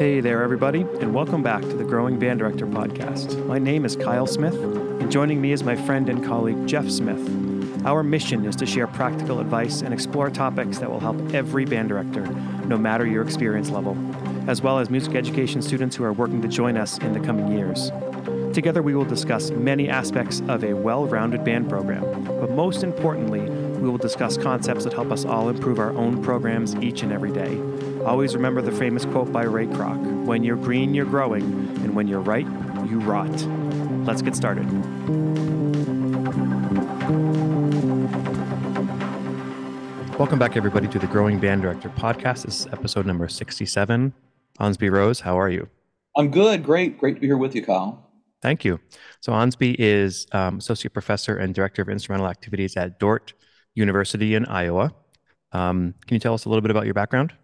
Hey there, everybody, and welcome back to the Growing Band Director podcast. My name is Kyle Smith, and joining me is my friend and colleague Jeff Smith. Our mission is to share practical advice and explore topics that will help every band director, no matter your experience level, as well as music education students who are working to join us in the coming years. Together, we will discuss many aspects of a well rounded band program, but most importantly, we will discuss concepts that help us all improve our own programs each and every day. Always remember the famous quote by Ray Kroc When you're green, you're growing, and when you're right, you rot. Let's get started. Welcome back, everybody, to the Growing Band Director podcast. This is episode number 67. Onsby Rose, how are you? I'm good. Great. Great to be here with you, Kyle. Thank you. So, Onsby is um, Associate Professor and Director of Instrumental Activities at Dordt University in Iowa. Um, can you tell us a little bit about your background?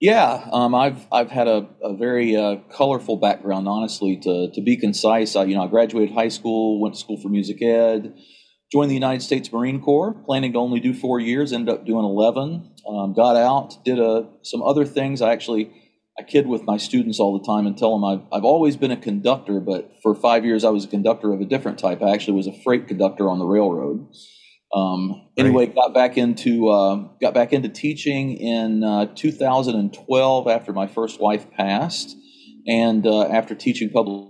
Yeah, um, I've I've had a, a very uh, colorful background. Honestly, to to be concise, I, you know, I graduated high school, went to school for music ed, joined the United States Marine Corps, planning to only do four years, ended up doing eleven. Um, got out, did a, uh, some other things. I actually I kid with my students all the time and tell them I've I've always been a conductor, but for five years I was a conductor of a different type. I actually was a freight conductor on the railroad. Um, anyway, got back into uh, got back into teaching in uh, 2012 after my first wife passed, and uh, after teaching public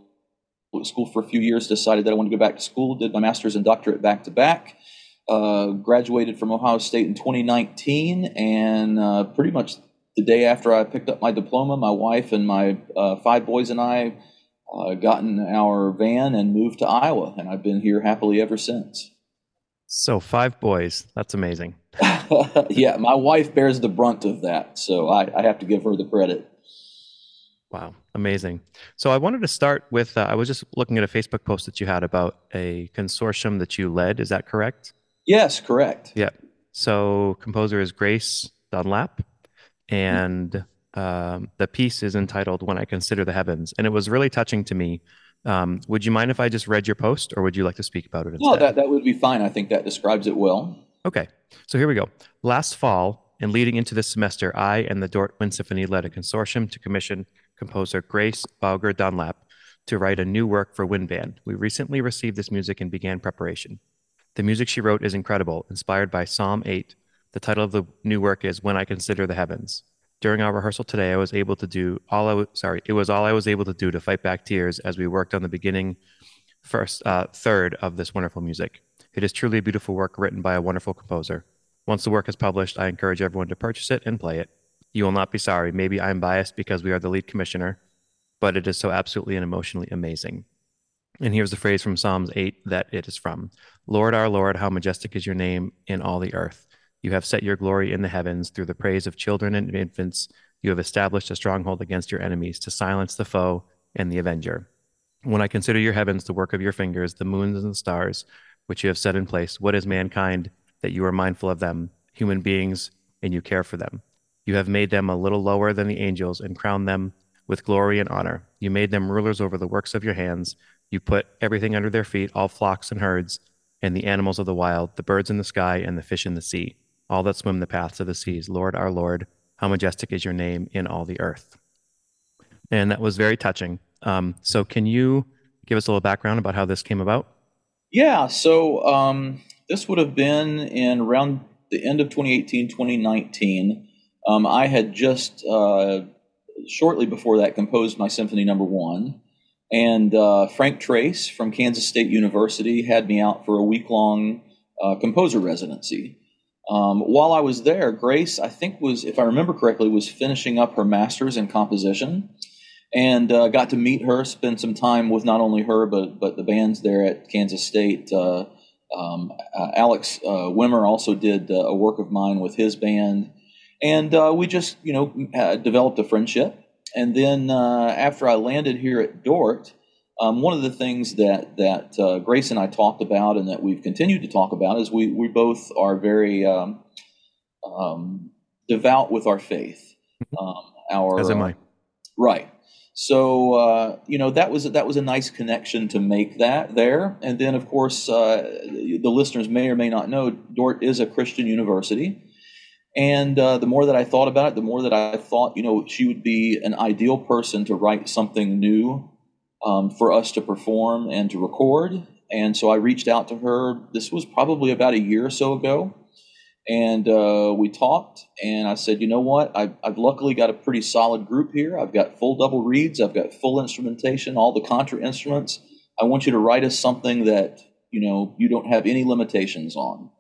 school for a few years, decided that I wanted to go back to school. Did my master's and doctorate back to back. Uh, graduated from Ohio State in 2019, and uh, pretty much the day after I picked up my diploma, my wife and my uh, five boys and I got in our van and moved to Iowa, and I've been here happily ever since. So five boys. That's amazing. yeah, my wife bears the brunt of that, so I, I, have to give her the credit. Wow, amazing. So I wanted to start with uh, I was just looking at a Facebook post that you had about a consortium that you led. Is that correct? Yes, correct. Yeah. So composer is Grace Dunlap, and um, the piece is entitled "When I Consider the Heavens," and it was really touching to me um, would you mind if I just read your post, or would you like to speak about it instead? No, that, that would be fine. I think that describes it well. Okay, so here we go. Last fall and leading into this semester, I and the Dordt Wind Symphony led a consortium to commission composer Grace Baugher Dunlap to write a new work for Wind Band. We recently received this music and began preparation. The music she wrote is incredible, inspired by Psalm 8. The title of the new work is When I Consider the Heavens during our rehearsal today, I was able to do all I was sorry, it was all I was able to do to fight back tears as we worked on the beginning first uh, third of this wonderful music. It is truly a beautiful work written by a wonderful composer. Once the work is published, I encourage everyone to purchase it and play it. You will not be sorry. Maybe I'm biased because we are the lead commissioner, but it is so absolutely and emotionally amazing. And here's the phrase from Psalms 8 that it is from Lord our Lord, how majestic is your name in all the earth. You have set your glory in the heavens through the praise of children and infants. You have established a stronghold against your enemies to silence the foe and the avenger. When I consider your heavens, the work of your fingers, the moons and the stars, which you have set in place, what is mankind that you are mindful of them, human beings, and you care for them? You have made them a little lower than the angels and crowned them with glory and honor. You made them rulers over the works of your hands. You put everything under their feet, all flocks and herds, and the animals of the wild, the birds in the sky, and the fish in the sea all that swim the paths of the seas. Lord, our Lord, how majestic is your name in all the earth. And that was very touching. Um, so, can you give us a little background about how this came about? Yeah. So, um, this would have been in around the end of 2018, 2019. Um, I had just uh, shortly before that composed my symphony number one. And uh, Frank Tracz from Kansas State University had me out for a week long uh, composer residency. Um, while I was there, Grace, I think was, if I remember correctly, was finishing up her master's in composition, and uh, got to meet her, spend some time with not only her but but the bands there at Kansas State. Uh, um, uh, Alex uh, Wimmer also did uh, a work of mine with his band, and uh, we just you know developed a friendship. And then after I landed here at Dordt, um, one of the things that that uh, Grace and I talked about, and that we've continued to talk about, is we we both are very um, um, devout with our faith. Mm-hmm. Um, our as am I. right. So uh, you know that was that was a nice connection to make that there, and then of course uh, the listeners may or may not know Dordt is a Christian university, And uh, the more that I thought about it, the more that I thought, you know, she would be an ideal person to write something new um, for us to perform and to record. And so I reached out to her. This was probably about a year or so ago. And uh, we talked, and I said, you know what? I've, I've, luckily got a pretty solid group here. I've got full double reeds, I've got full instrumentation, all the contra instruments. I want you to write us something that you know you don't have any limitations on.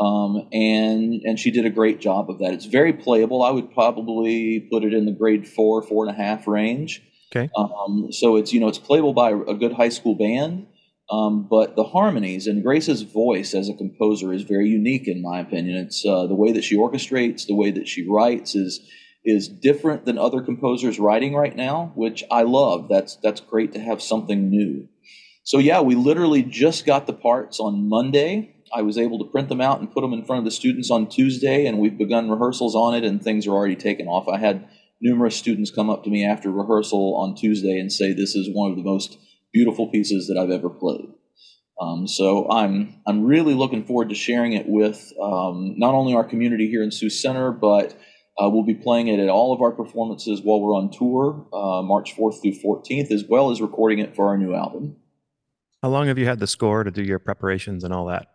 Um, and and she did a great job of that. It's very playable. I would probably put it in the grade four, four and a half range. Okay. Um, so it's you know it's playable by a good high school band, um, but the harmonies and Grace's voice as a composer is very unique in my opinion. It's uh, the way that she orchestrates, the way that she writes is is different than other composers writing right now, which I love. That's that's great to have something new. So yeah, we literally just got the parts on Monday. I was able to print them out and put them in front of the students on Tuesday, and we've begun rehearsals on it, and things are already taken off. I had numerous students come up to me after rehearsal on Tuesday and say this is one of the most beautiful pieces that I've ever played. Um, so I'm I'm really looking forward to sharing it with um, not only our community here in Sioux Center, but uh, we'll be playing it at all of our performances while we're on tour, uh, March 4th through 14th, as well as recording it for our new album. How long have you had the score to do your preparations and all that?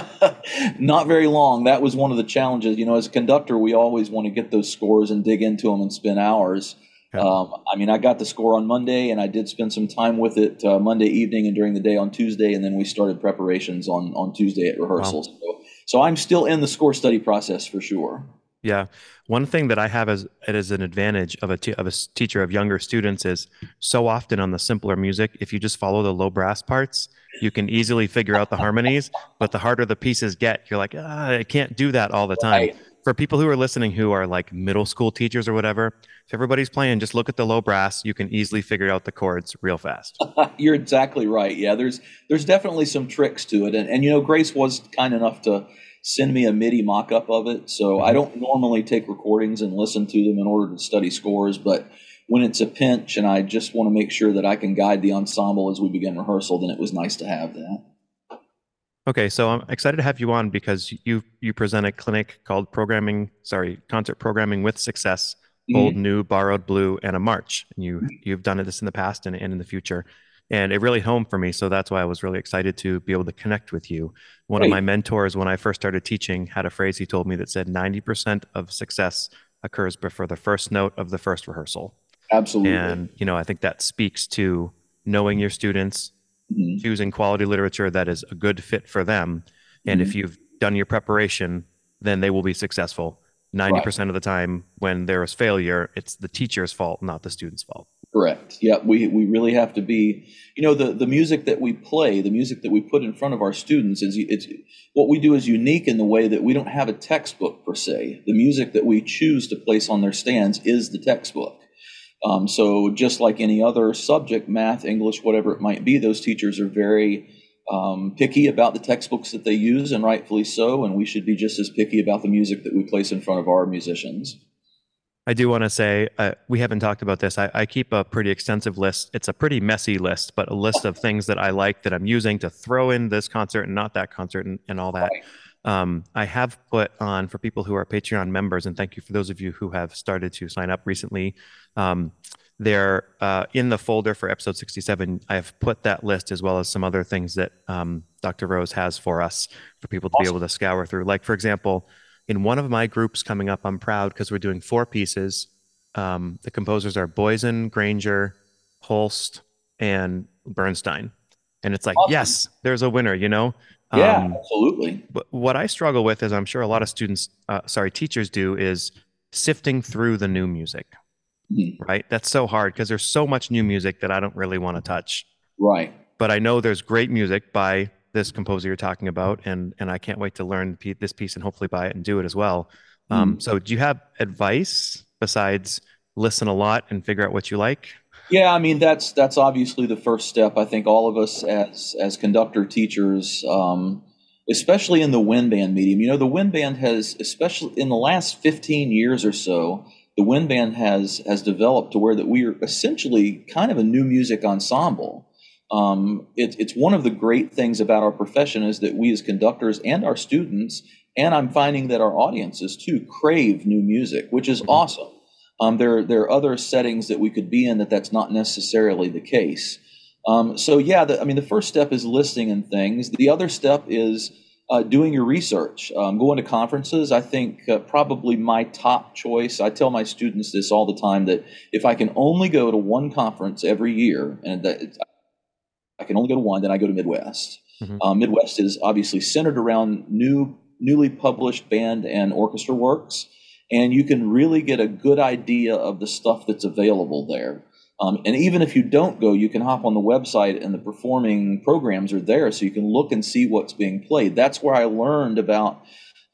Not very long. That was one of the challenges. You know, as a conductor, we always want to get those scores and dig into them and spend hours. Okay. Um, I mean, I got the score on Monday, and I did spend some time with it uh, Monday evening and during the day on Tuesday, and then we started preparations on on Tuesday at rehearsals. Wow. So, so I'm still in the score study process for sure. Yeah, one thing that I have as as an advantage of a t- of a teacher of younger students is so often on the simpler music, if you just follow the low brass parts, you can easily figure out the harmonies. But the harder the pieces get, you're like, ah, I can't do that all the time. Right for people who are listening who are like middle school teachers or whatever, if everybody's playing, just look at the low brass. You can easily figure out the chords real fast. You're exactly right. Yeah, there's there's definitely some tricks to it, and and you know Grace was kind enough to send me a MIDI mock-up of it. So mm-hmm. I don't normally take recordings and listen to them in order to study scores, but when it's a pinch and I just want to make sure that I can guide the ensemble as we begin rehearsal, then it was nice to have that. Okay, so I'm excited to have you on because you you present a clinic called programming, sorry, concert programming with success, mm-hmm. old, new, borrowed, blue, and a march. And you you've done this in the past and, and in the future, and it really home for me. So that's why I was really excited to be able to connect with you. One of my mentors, when I first started teaching, had a phrase he told me that said, "90% of success occurs before the first note of the first rehearsal." Absolutely. And you know, I think that speaks to knowing your students mm-hmm. choosing quality literature that is a good fit for them. And mm-hmm. if you've done your preparation, then they will be successful. 90% right. of the time when there is failure, it's the teacher's fault, not the student's fault. Correct. Yeah, we, we really have to be, you know, the, the music that we play, the music that we put in front of our students is it's what we do is unique in the way that we don't have a textbook per se. The music that we choose to place on their stands is the textbook. Um, so just like any other subject, math, English, whatever it might be, those teachers are very um, picky about the textbooks that they use, and rightfully so. And we should be just as picky about the music that we place in front of our musicians. I do want to say uh, we haven't talked about this. I, I, keep a pretty extensive list. It's a pretty messy list, but a list of things that I like that I'm using to throw in this concert and not that concert and, and all that. Right. Um, I have put on for people who are Patreon members, and thank you for those of you who have started to sign up recently. Um, they're uh, in the folder for episode 67. I have put that list as well as some other things that um, Dr. Rose has for us for people to awesome. be able to scour through. Like, for example, in one of my groups coming up, I'm proud because we're doing four pieces. Um, the composers are Boysen, Grainger, Holst, and Bernstein. And it's like, awesome. yes, there's a winner, you know? Yeah, um, absolutely. But what I struggle with is I'm sure a lot of students, uh, sorry, teachers do is sifting through the new music, mm-hmm. right? That's so hard because there's so much new music that I don't really want to touch. Right. But I know there's great music by this composer you're talking about, and and I can't wait to learn this piece and hopefully buy it and do it as well. Um, mm. So, do you have advice besides listen a lot and figure out what you like? Yeah, I mean that's that's obviously the first step. I think all of us as as conductor teachers, um, especially in the wind band medium, you know, the wind band has, especially in the last fifteen years or so, the wind band has has developed to where that we are essentially kind of a new music ensemble. Um, it, it's one of the great things about our profession is that we as conductors and our students And I'm finding that our audiences too crave new music, which is awesome. Um, there, there are other settings that we could be in that that's not necessarily the case. Um, so yeah, the, I mean, the first step is listing and things. The other step is uh, doing your research, um, going to conferences. I think uh, probably my top choice. I tell my students this all the time that if I can only go to one conference every year, and that I can only go to one, then I go to Midwest. Mm-hmm. Um, Midwest is obviously centered around new, newly published band and orchestra works, and you can really get a good idea of the stuff that's available there. Um, and even if you don't go, you can hop on the website and the performing programs are there so you can look and see what's being played. That's where I learned about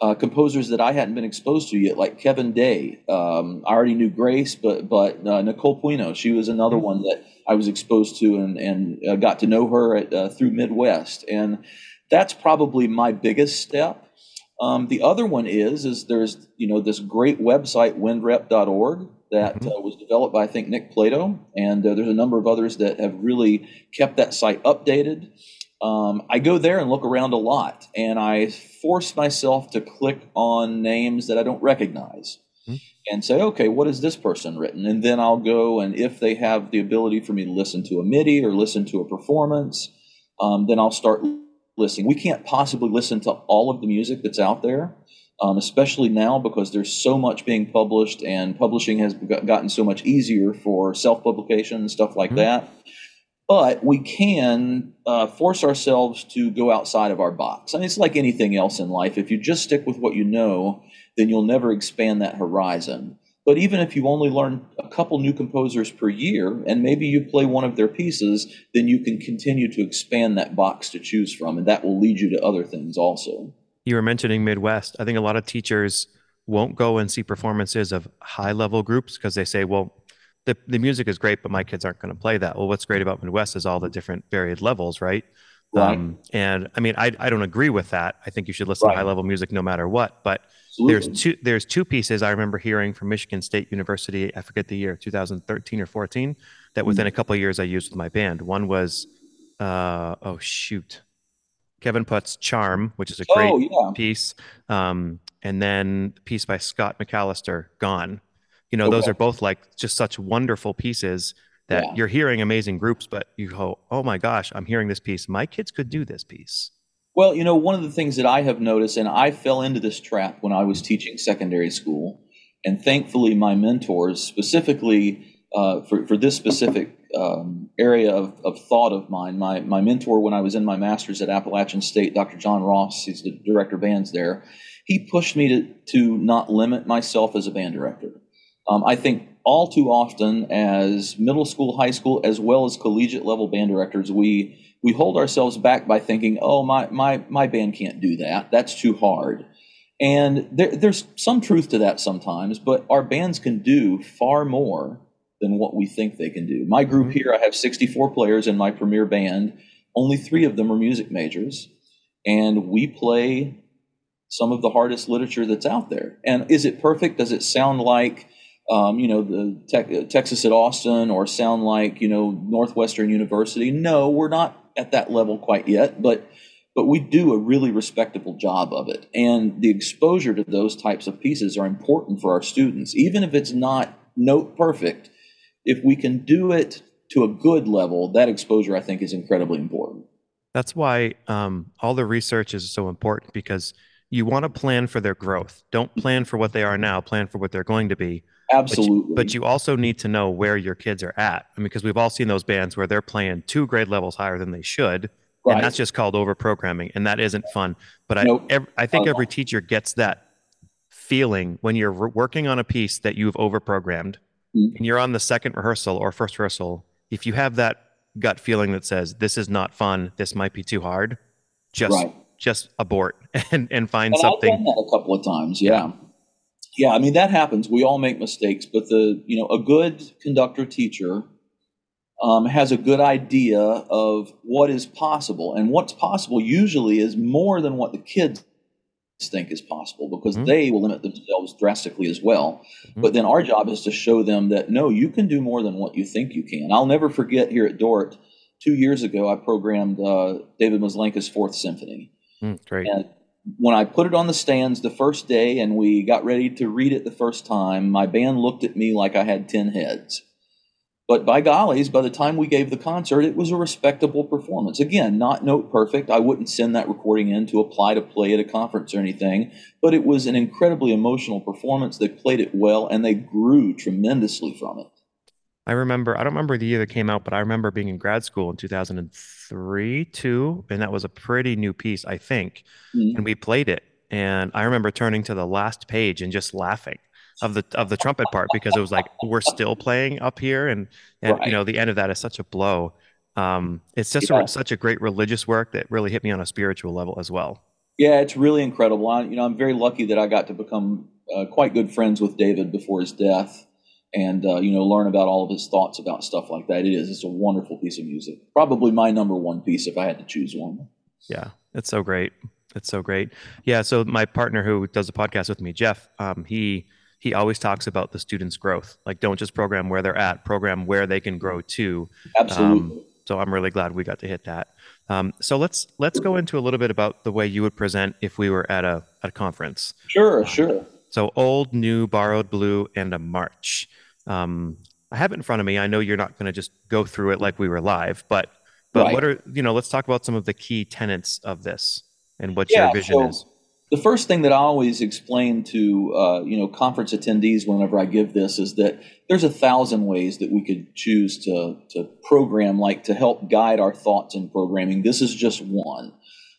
uh, composers that I hadn't been exposed to yet, like Kevin Day. Um, I already knew Grace, but but uh, Nicole Piunno, she was another one that I was exposed to and and uh, got to know her at, uh, through Midwest, and that's probably my biggest step. Um, the other one is is there's you know this great website windrep.org that mm-hmm. uh, was developed by I think Nikk Pilato, and uh, there's a number of others that have really kept that site updated. Um, I go there and look around a lot, and I force myself to click on names that I don't recognize mm-hmm. and say, okay, what has this person written? And then I'll go, and if they have the ability for me to listen to a MIDI or listen to a performance, um, then I'll start listening. We can't possibly listen to all of the music that's out there um, especially now because there's so much being published and publishing has gotten so much easier for self publication and stuff like mm-hmm. that. But we can uh, force ourselves to go outside of our box. I mean, it's like anything else in life. If you just stick with what you know, then you'll never expand that horizon. But even if you only learn a couple new composers per year and maybe you play one of their pieces, then you can continue to expand that box to choose from, and that will lead you to other things also you were mentioning Midwest. I think a lot of teachers won't go and see performances of high level groups because they say, well, the, the music is great, but my kids aren't going to play that. Well, what's great about Midwest is all the different varied levels, right? Right. Um, and I mean, I, I don't agree with that. I think you should listen right. to high level music no matter what. But Absolutely. there's two there's two pieces I remember hearing from Michigan State University. I forget the year, 2013 or 14, that within mm-hmm. a couple years I used with my band. One was, uh, oh shoot, Kevin Puts' Charm, which is a great oh, yeah. piece, um, and then a piece by Scott McAllister, Gone. You know, okay. those are both like just such wonderful pieces that yeah. you're hearing amazing groups, but you go, oh my gosh, I'm hearing this piece. My kids could do this piece. Well, you know, one of the things that I have noticed, and I fell into this trap when I was teaching secondary school, and thankfully my mentors, specifically uh, for, for this specific um, area of, of thought of mine. My, my mentor, when I was in my master's at Appalachian State, Dr. John Ross, he's the director of bands there, he pushed me to, to not limit myself as a band director. Um, I think all too often, as middle school, high school, as well as collegiate level band directors, we we hold ourselves back by thinking, "Oh, my my my band can't do that. That's too hard." And there, there's some truth to that sometimes, but our bands can do far more than what we think they can do. My group mm-hmm. here, I have 64 players in my premier band. Only three of them are music majors. And we play some of the hardest literature that's out there. And is it perfect? Does it sound like, um, you know, the te- Texas at Austin or sound like, you know, Northwestern University? No, we're not at that level quite yet, but but we do a really respectable job of it. And the exposure to those types of pieces are important for our students, even if it's not note perfect if we can do it to a good level, that exposure I think is incredibly important. That's why um, all the research is so important because you want to plan for their growth. Don't plan for what they are now, plan for what they're going to be. Absolutely. But you, but you also need to know where your kids are at. I mean, because we've all seen those bands where they're playing two grade levels higher than they should. Right. And that's just called over programming. And that isn't fun. But nope. I, every, I think every teacher gets that feeling when you're working on a piece that you've over programmed mm-hmm. and you're on the second rehearsal or first rehearsal, if you have that gut feeling that says this is not fun, this might be too hard, just right. just abort and and find and something. I've done that a couple of times, yeah. Yeah, I mean that happens. We all make mistakes, but the you know a good conductor teacher um, has a good idea of what is possible, and what's possible usually is more than what the kids think is possible because mm-hmm. they will limit themselves drastically as well. Mm-hmm. But then our job is to show them that no, you can do more than what you think you can. I'll never forget here at Dordt, two years ago, I programmed uh, David Maslanka's Fourth Symphony. Mm, great. And when I put it on the stands the first day and we got ready to read it the first time, my band looked at me like I had 10 heads. But by gollies, by the time we gave the concert, it was a respectable performance. Again, not note perfect. I wouldn't send that recording in to apply to play at a conference or anything, but it was an incredibly emotional performance. They played it well and they grew tremendously from it. I remember, I don't remember the year that came out, but I remember being in grad school in 2003, two, and that was a pretty new piece, I think. Mhm. And we played it. And I remember turning to the last page and just laughing of the of the trumpet part because it was like we're still playing up here and and you know the end of that is such a blow. Um, it's just Yeah. a, such a great religious work that really hit me on a spiritual level as well. Yeah, it's really incredible. I, you know, I'm very lucky that I got to become uh, quite good friends with David before his death, and uh, you know, learn about all of his thoughts about stuff like that. It is. It's a wonderful piece of music. Probably my number one piece if I had to choose one. Yeah, it's so great. It's so great. Yeah. So my partner who does the podcast with me, Jeff, um, he he always talks about the students' growth. Like, don't just program where they're at, program where they can grow to. Absolutely. So I'm really glad we got to hit that. Um, so let's let's go into a little bit about the way you would present if we were at a at a conference. sure, sure. So old, new, borrowed, blue, and a march. Um, I have it in front of me. I know you're not going to just go through it like we were live, but but Right. what are you know? Let's talk about some of the key tenets of this and what Yeah, your vision so- is. The first thing that I always explain to uh, you know conference attendees whenever I give this is that there's a thousand ways that we could choose to to program, like to help guide our thoughts in programming. This is just one.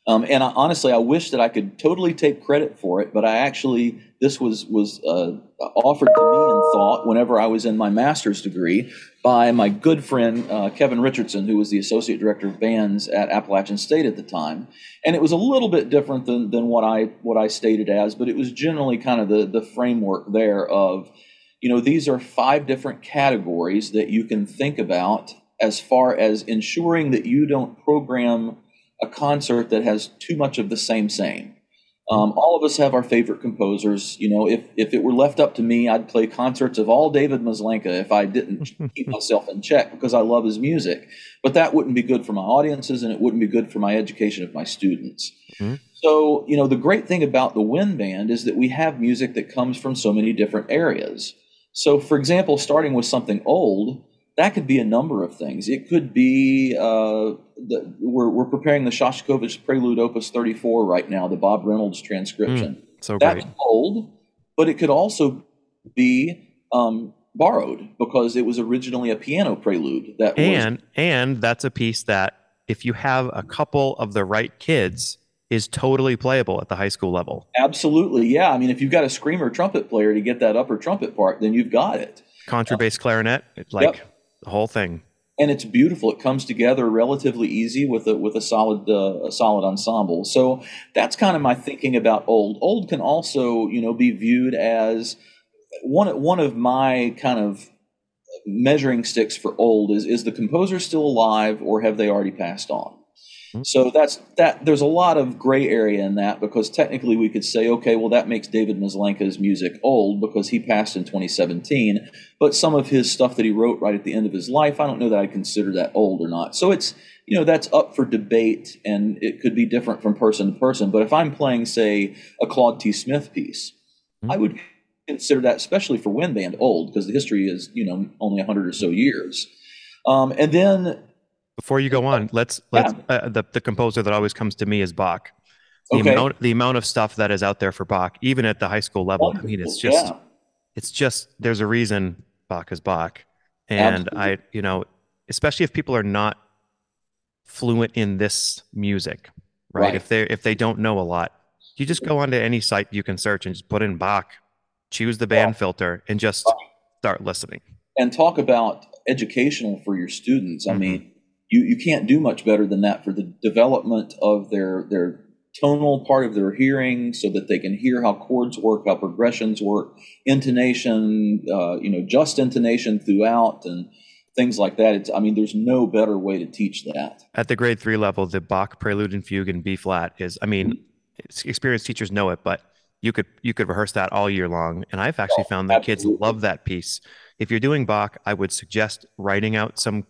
Um, and I, honestly, I wish that I could totally take credit for it, but I actually this was was uh, offered to me in thought whenever I was in my master's degree by my good friend uh, Kevin Richardson, who was the associate director of bands at Appalachian State at the time. And it was a little bit different than, than what I what I stated as, but it was generally kind of the the framework there of, you know, these are five different categories that you can think about as far as ensuring that you don't program a concert that has too much of the same same. Um, all of us have our favorite composers. You know, if if it were left up to me, I'd play concerts of all David Maslanka if I didn't keep myself in check because I love his music. But that wouldn't be good for my audiences, and it wouldn't be good for my education of my students. Mhm. So, you know, the great thing about the Wind Band is that we have music that comes from so many different areas. So, for example, starting with something old, that could be a number of things. It could be uh, the, we're, we're preparing the Shostakovich Prelude Opus 34 right now, the Bob Reynolds transcription. So That's great. old, but it could also be um, borrowed because it was originally a piano prelude. That was And and that's a piece that if you have a couple of the right kids is totally playable at the high school level. absolutely yeah. I mean, if you've got a screamer trumpet player to get that upper trumpet part, then you've got it. Contrabass clarinet, it- like the whole thing. and it's beautiful. It comes together relatively easy with a with a solid uh, a solid ensemble. So that's kind of my thinking about old. Old can also you know be viewed as one one of my kind of measuring sticks for old is is the composer still alive or have they already passed on? Hmm. So that's that. There's a lot of gray area in that because technically we could say, okay, well that makes David Maslanka's music old because he passed in 2017. But some of his stuff that he wrote right at the end of his life, I don't know that I consider that old or not. So it's you know that's up for debate and it could be different from person to person. But if I'm playing, say, a Claude T. Smith piece, Hmm. I would consider that, especially for wind band, old because the history is you know only 100 or so years. Um, and then Before you go on, let's let's uh, the the composer that always comes to me is Bach. The Okay. amount the amount of stuff that is out there for Bach, even at the high school level. I mean, it's just yeah. it's just there's a reason Bach is Bach, and I you know especially if people are not fluent in this music, right? Right. If they if they don't know a lot, you just go onto any site you can search and just put in Bach, choose the band filter, and just start listening. and talk about educational for your students. I Mhm. mean, you, you can't do much better than that for the development of their their tonal part of their hearing, so that they can hear how chords work, how progressions work, intonation, uh, you know, just intonation throughout, and things like that. It's, I mean, there's no better way to teach that. At the grade three level, the Bach Prelude and Fugue in B flat is, I mean, it's- experienced teachers know it, but you could you could rehearse that all year long. And I've actually found that kids love that piece. If you're doing Bach, I would suggest writing out some,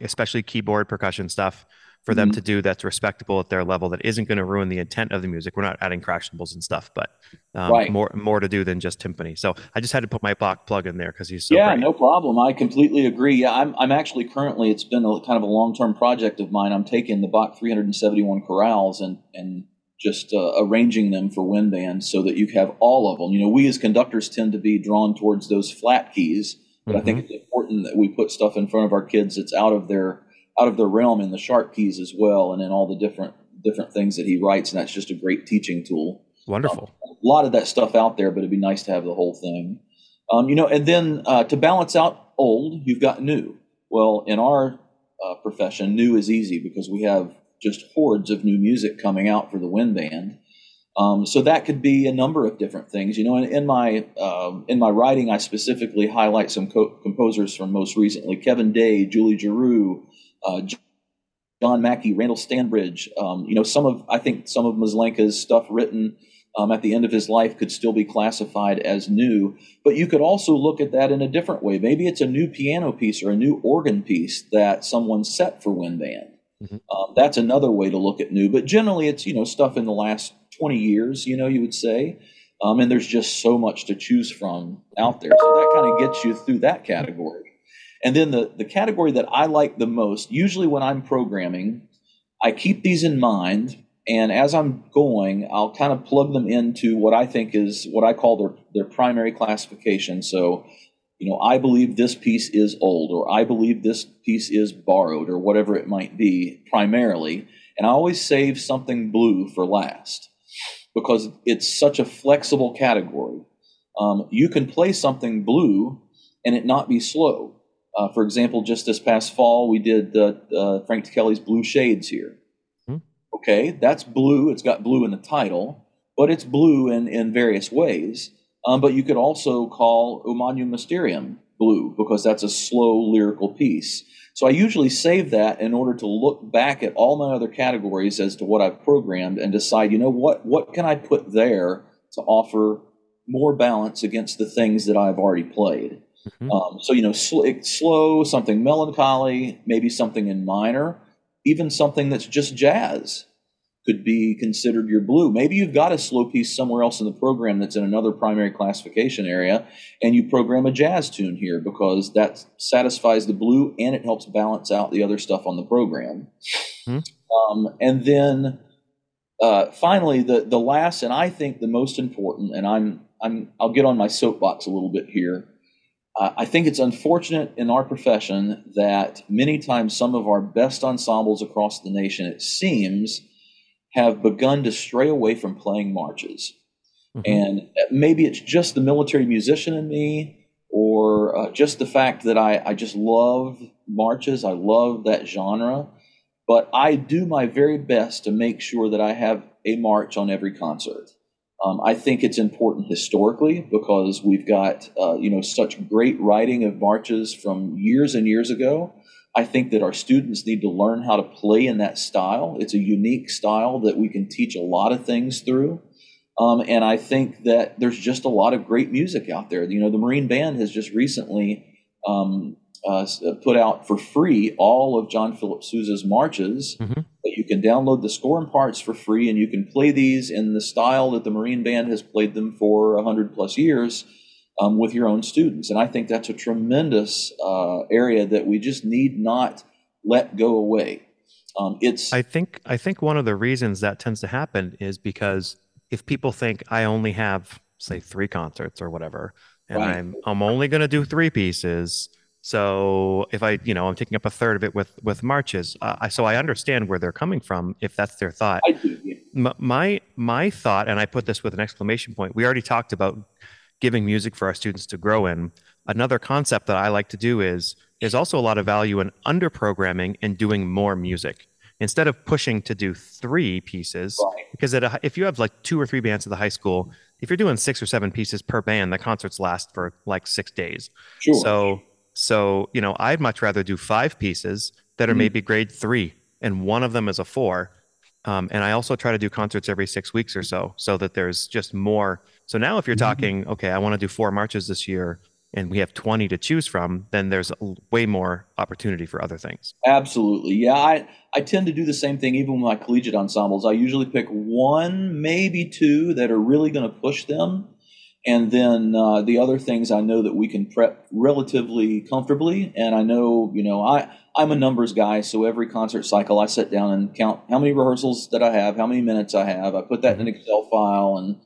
especially keyboard percussion stuff for them Mhm. to do that's respectable at their level that isn't going to ruin the intent of the music. We're not adding crash cymbals and stuff, but um, Right. more more to do than just timpani. So I just had to put my Bach plug in there because he's so yeah, great. no problem. I completely agree. Yeah, I'm, I'm actually currently, it's been a kind of a long term project of mine. I'm taking the Bach 371 chorales and, and just uh, arranging them for wind bands so that you have all of them. You know, we as conductors tend to be drawn towards those flat keys, but I think it's important that we put stuff in front of our kids that's out of their out of their realm in the sharp keys as well, and in all the different different things that he writes. And that's just a great teaching tool Wonderful. a lot of that stuff out there, but it'd be nice to have the whole thing. Um, you know, and then uh, to balance out old, you've got new. Well, in our uh, profession, new is easy because we have just hordes of new music coming out for the wind band. Um, so that could be a number of different things. You know, in, in my um, in my writing, I specifically highlight some co- composers from most recently: Kevin Day, Julie Giroux, uh, John Mackey, Randall Standridge. Um, you know, some of I think some of Maslanka's stuff written um, at the end of his life could still be classified as new. But you could also look at that in a different way. Maybe it's a new piano piece or a new organ piece that someone set for wind band. Mhm. Um, that's another way to look at new. But generally, it's you know stuff in the last twenty years. You know, you would say. Um, and there's just so much to choose from out there. So that kind of gets you through that category. And then the, the category that I like the most, usually when I'm programming, I keep these in mind. And as I'm going, I'll kind of plug them into what I think is what I call their, their primary classification. So, you know, I believe this piece is old, or I believe this piece is borrowed, or whatever it might be, primarily. And I always save something blue for last because it's such a flexible category. Um, you can play something blue and it not be slow. Uh, for example, just this past fall, we did uh, uh, Frank Ticheli's Blue Shades here. Hmm. Okay, that's blue. It's got blue in the title, but it's blue in, in various ways. Um, but you could also call O Magnum Mysterium blue because that's a slow lyrical piece. So I usually save that in order to look back at all my other categories as to what I've programmed and decide, you know, what what can I put there to offer more balance against the things that I've already played. Mhm. Um, so you know, sl- slow, something melancholy, maybe something in minor, even something that's just jazz could be considered your blue. Maybe you've got a slow piece somewhere else in the program that's in another primary classification area, and you program a jazz tune here because that satisfies the blue and it helps balance out the other stuff on the program. Hmm. Um, and then uh, finally, the the last and I think the most important, and I'm I'm I'll get on my soapbox a little bit here. Uh, I think it's unfortunate in our profession that many times some of our best ensembles across the nation, it seems, have begun to stray away from playing marches. Mhm. And maybe it's just the military musician in me, or uh, just the fact that I, I just love marches. I love that genre. But I do my very best to make sure that I have a march on every concert. Um, I think it's important historically because we've got uh, you know such great writing of marches from years and years ago. I think that our students need to learn how to play in that style. It's a unique style that we can teach a lot of things through. Um, and I think that there's just a lot of great music out there. You know, the Marine Band has just recently um, uh, uh, put out for free all of John Philip Sousa's marches. Mhm. That you can download the score and parts for free, and you can play these in the style that the Marine Band has played them for hundred plus years um, with your own students. And I think that's a tremendous uh, area that we just need not let go away. Um, it's I think I think one of the reasons that tends to happen is because if people think I only have say three concerts or whatever, and Right. I'm I'm only going to do three pieces, so if I you know I'm taking up a third of it with with marches, uh, I so I understand where they're coming from if that's their thought. I do. yeah. M- my my thought, and I put this with an exclamation point. We already talked about giving music for our students to grow in. Another concept that I like to do is there's also a lot of value in under programming and doing more music instead of pushing to do three pieces. Right. Because at a, if you have like two or three bands at the high school, if you're doing six or seven pieces per band, the concerts last for like six days. Sure. So so you know I'd much rather do five pieces that are Mhm. maybe grade three, and one of them is a four. Um, and I also try to do concerts every six weeks or so, so that there's just more. So now, if you're Mhm. talking, okay, I want to do four marches this year, and we have 20 to choose from, then there's way more opportunity for other things. Absolutely. Yeah, I, I tend to do the same thing even with my collegiate ensembles. I usually pick one, maybe two that are really going to push them. And then uh, the other things I know that we can prep relatively comfortably. And I know, you know, I, I'm a numbers guy. So every concert cycle, I sit down and count how many rehearsals that I have, how many minutes I have. I put that in an Excel file and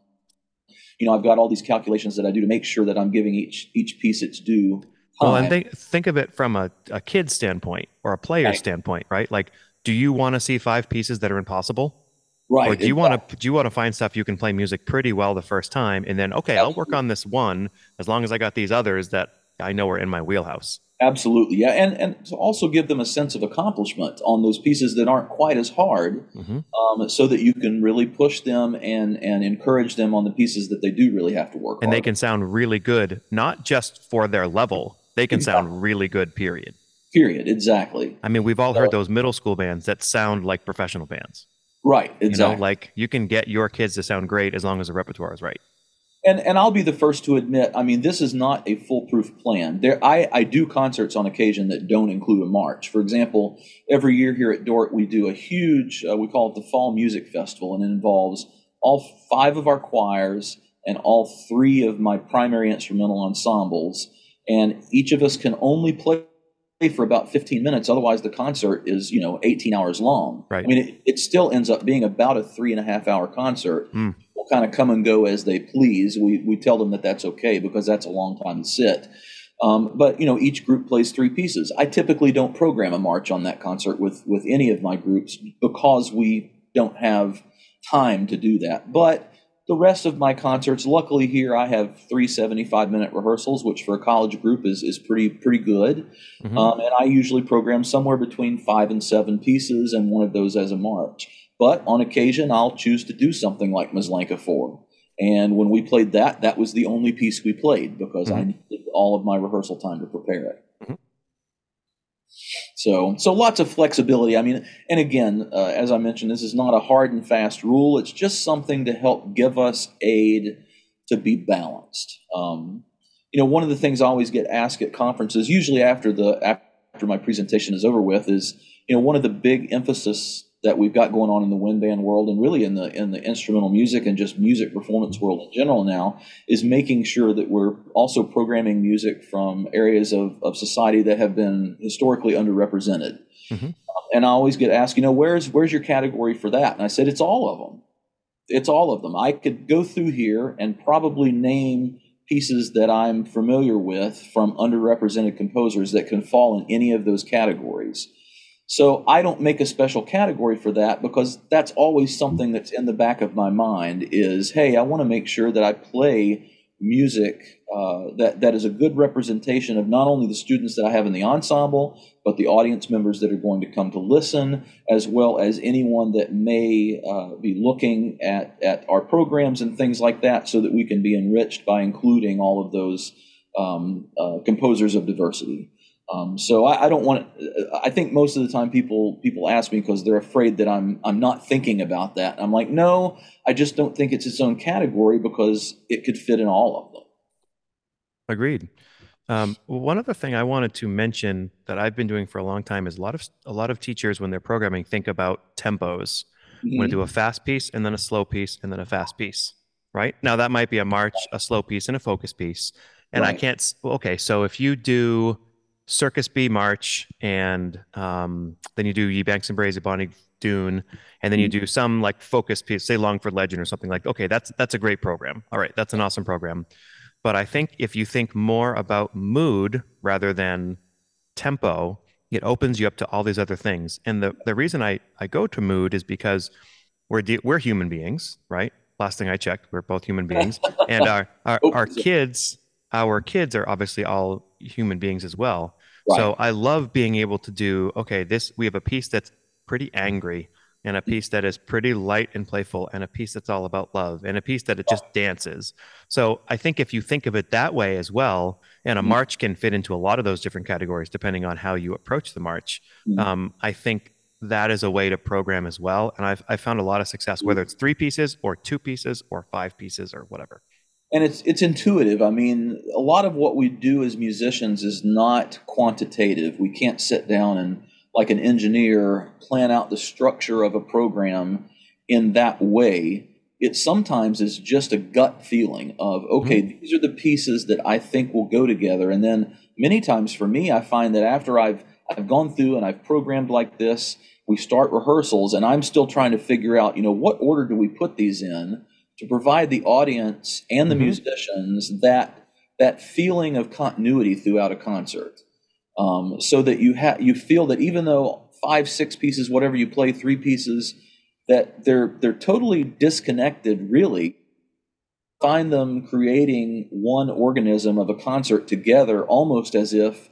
you know, I've got all these calculations that I do to make sure that I'm giving each each piece its due. Well, and think think of it from a, a kid standpoint or a player right. standpoint, right? Like, do you want to see five pieces that are impossible? Right. Or do you want to do you want to find stuff you can play music pretty well the first time, and then okay, Absolutely. I'll work on this one as long as I got these others that I know are in my wheelhouse. Absolutely, yeah, and and to also give them a sense of accomplishment on those pieces that aren't quite as hard, mm-hmm. um, so that you can really push them and and encourage them on the pieces that they do really have to work. And they can sound really good, not just for their level. They can exactly. sound really good. Period. Period. Exactly. I mean, we've all heard those middle school bands that sound like professional bands. Right. Exactly. You know, like you can get your kids to sound great as long as the repertoire is right and and I'll be the first to admit, I mean, this is not a foolproof plan. There, I, I do concerts on occasion that don't include a march. For example, every year here at Dordt, we do a huge, uh, we call it the Fall Music Festival, and it involves all five of our choirs and all three of my primary instrumental ensembles. And each of us can only play for about 15 minutes. Otherwise, the concert is, you know, 18 hours long. Right. I mean, it, it still ends up being about a three and a half hour concert. Mm kind of come and go as they please. We, we tell them that that's okay because that's a long time to sit. Um, but you know, each group plays three pieces. I typically don't program a march on that concert with with any of my groups because we don't have time to do that. But the rest of my concerts, luckily here, I have three 75 minute rehearsals, which for a college group is is pretty pretty good. Mm-hmm. Um, and I usually program somewhere between five and seven pieces, and one of those as a march. But on occasion, I'll choose to do something like Maslanka 4. And when we played that, that was the only piece we played because mm-hmm. I needed all of my rehearsal time to prepare it. Mm-hmm. So, so lots of flexibility. I mean, and again, uh, as I mentioned, this is not a hard and fast rule. It's just something to help give us aid to be balanced. Um, you know, one of the things I always get asked at conferences, usually after the after my presentation is over with, is you know one of the big emphasis that we've got going on in the wind band world and really in the in the instrumental music and just music performance world in general now is making sure that we're also programming music from areas of, of society that have been historically underrepresented. Mm-hmm. And I always get asked, you know, where's where's your category for that? And I said, it's all of them. It's all of them. I could go through here and probably name pieces that I'm familiar with from underrepresented composers that can fall in any of those categories. So I don't make a special category for that because that's always something that's in the back of my mind is, hey, I want to make sure that I play music uh, that, that is a good representation of not only the students that I have in the ensemble, but the audience members that are going to come to listen, as well as anyone that may uh, be looking at, at our programs and things like that, so that we can be enriched by including all of those um, uh, composers of diversity. Um, so I, I, don't want. I think most of the time people people ask me because they're afraid that I'm I'm not thinking about that. I'm like, no, I just don't think it's its own category because it could fit in all of them. Agreed. Um, one other thing I wanted to mention that I've been doing for a long time is a lot of a lot of teachers when they're programming think about tempos. Mm-hmm. I'm going to do a fast piece and then a slow piece and then a fast piece. Right now, that might be a march, a slow piece, and a focus piece. And right. I can't. Okay, so if you do Circus Bee March, and um, then you do Ye Banks and Braes Bonnie Doon, and then you mm-hmm. do some like focus piece, say Longford Legend or something like. Okay, that's that's a great program. All right, that's an awesome program. But I think if you think more about mood rather than tempo, it opens you up to all these other things. And the the reason I I go to mood is because we're de- we're human beings, right? Last thing I checked, we're both human beings, and our our, our kids our kids are obviously all human beings as well. Right. So I love being able to do okay, this we have a piece that's pretty angry and a piece that is pretty light and playful and a piece that's all about love and a piece that it just dances. So I think if you think of it that way as well, and a mm-hmm. march can fit into a lot of those different categories depending on how you approach the march. Mm-hmm. Um, I think that is a way to program as well. And I've, I've found a lot of success, whether it's three pieces or two pieces or five pieces or whatever. And it's it's intuitive. I mean, a lot of what we do as musicians is not quantitative. We can't sit down and like an engineer plan out the structure of a program in that way. It sometimes is just a gut feeling of okay, mm-hmm. these are the pieces that I think will go together, and then many times for me, I find that after I've I've gone through and I've programmed like this, we start rehearsals, and I'm still trying to figure out, you know, what order do we put these in to provide the audience and the mm-hmm. musicians that that feeling of continuity throughout a concert, um, so that you have you feel that even though five, six pieces, whatever you play, three pieces, that they're they're totally disconnected. Really, find them creating one organism of a concert together, almost as if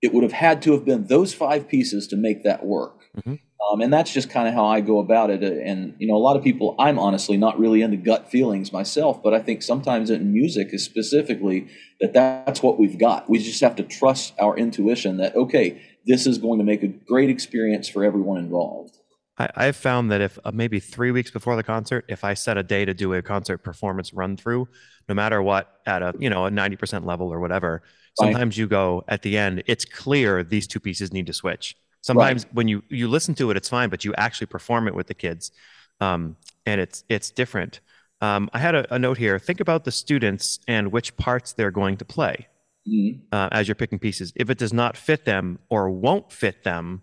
it would have had to have been those five pieces to make that work. Mm-hmm. Um, and that's just kind of how I go about it. And, you know, a lot of people, I'm honestly not really into gut feelings myself, but I think sometimes in music is specifically that that's what we've got. We just have to trust our intuition that, okay, this is going to make a great experience for everyone involved. I, I've found that if uh, maybe three weeks before the concert, if I set a day to do a concert performance run through, no matter what, at a, you know, a 90% level or whatever, sometimes right. you go at the end, it's clear these two pieces need to switch Sometimes right. when you you listen to it, it's fine, but you actually perform it with the kids, um, and it's it's different. Um, I had a, a, note here. Think about the students and which parts they're going to play mm-hmm. uh, as you're picking pieces. If it does not fit them or won't fit them,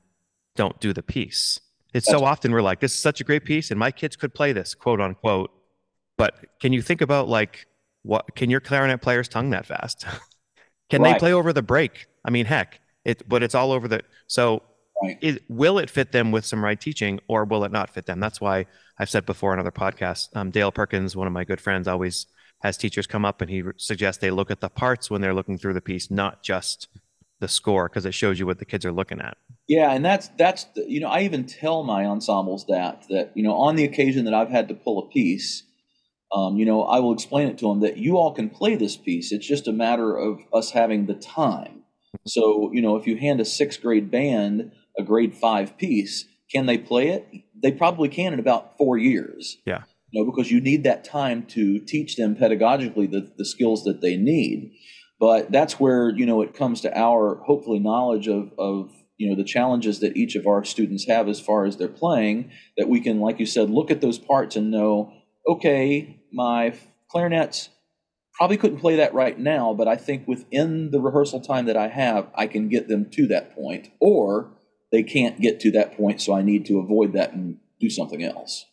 don't do the piece. It's That's so often we're like, this is such a great piece, and my kids could play this, quote unquote. But can you think about like what can your clarinet players tongue that fast? can right. they play over the break? I mean, heck, it but it's all over the so Right. Is, will it fit them with some right teaching or will it not fit them? That's why I've said before on other podcasts, um, Dale Perkins, one of my good friends, always has teachers come up and he suggests they look at the parts when they're looking through the piece, not just the score, because it shows you what the kids are looking at. Yeah, and that's that's the, you know I even tell my ensembles that that you know on the occasion that I've had to pull a piece, um, you know I will explain it to them that you all can play this piece. It's just a matter of us having the time. So you know if you hand a sixth grade band a grade five piece, can they play it? They probably can in about four years. Yeah. You know, because you need that time to teach them pedagogically the, the skills that they need. But that's where, you know, it comes to our hopefully knowledge of, of you know the challenges that each of our students have as far as they're playing that we can like you said look at those parts and know okay my clarinets probably couldn't play that right now but i think within the rehearsal time that i have i can get them to that point or they can't get to that point, so I need to avoid that and do something else.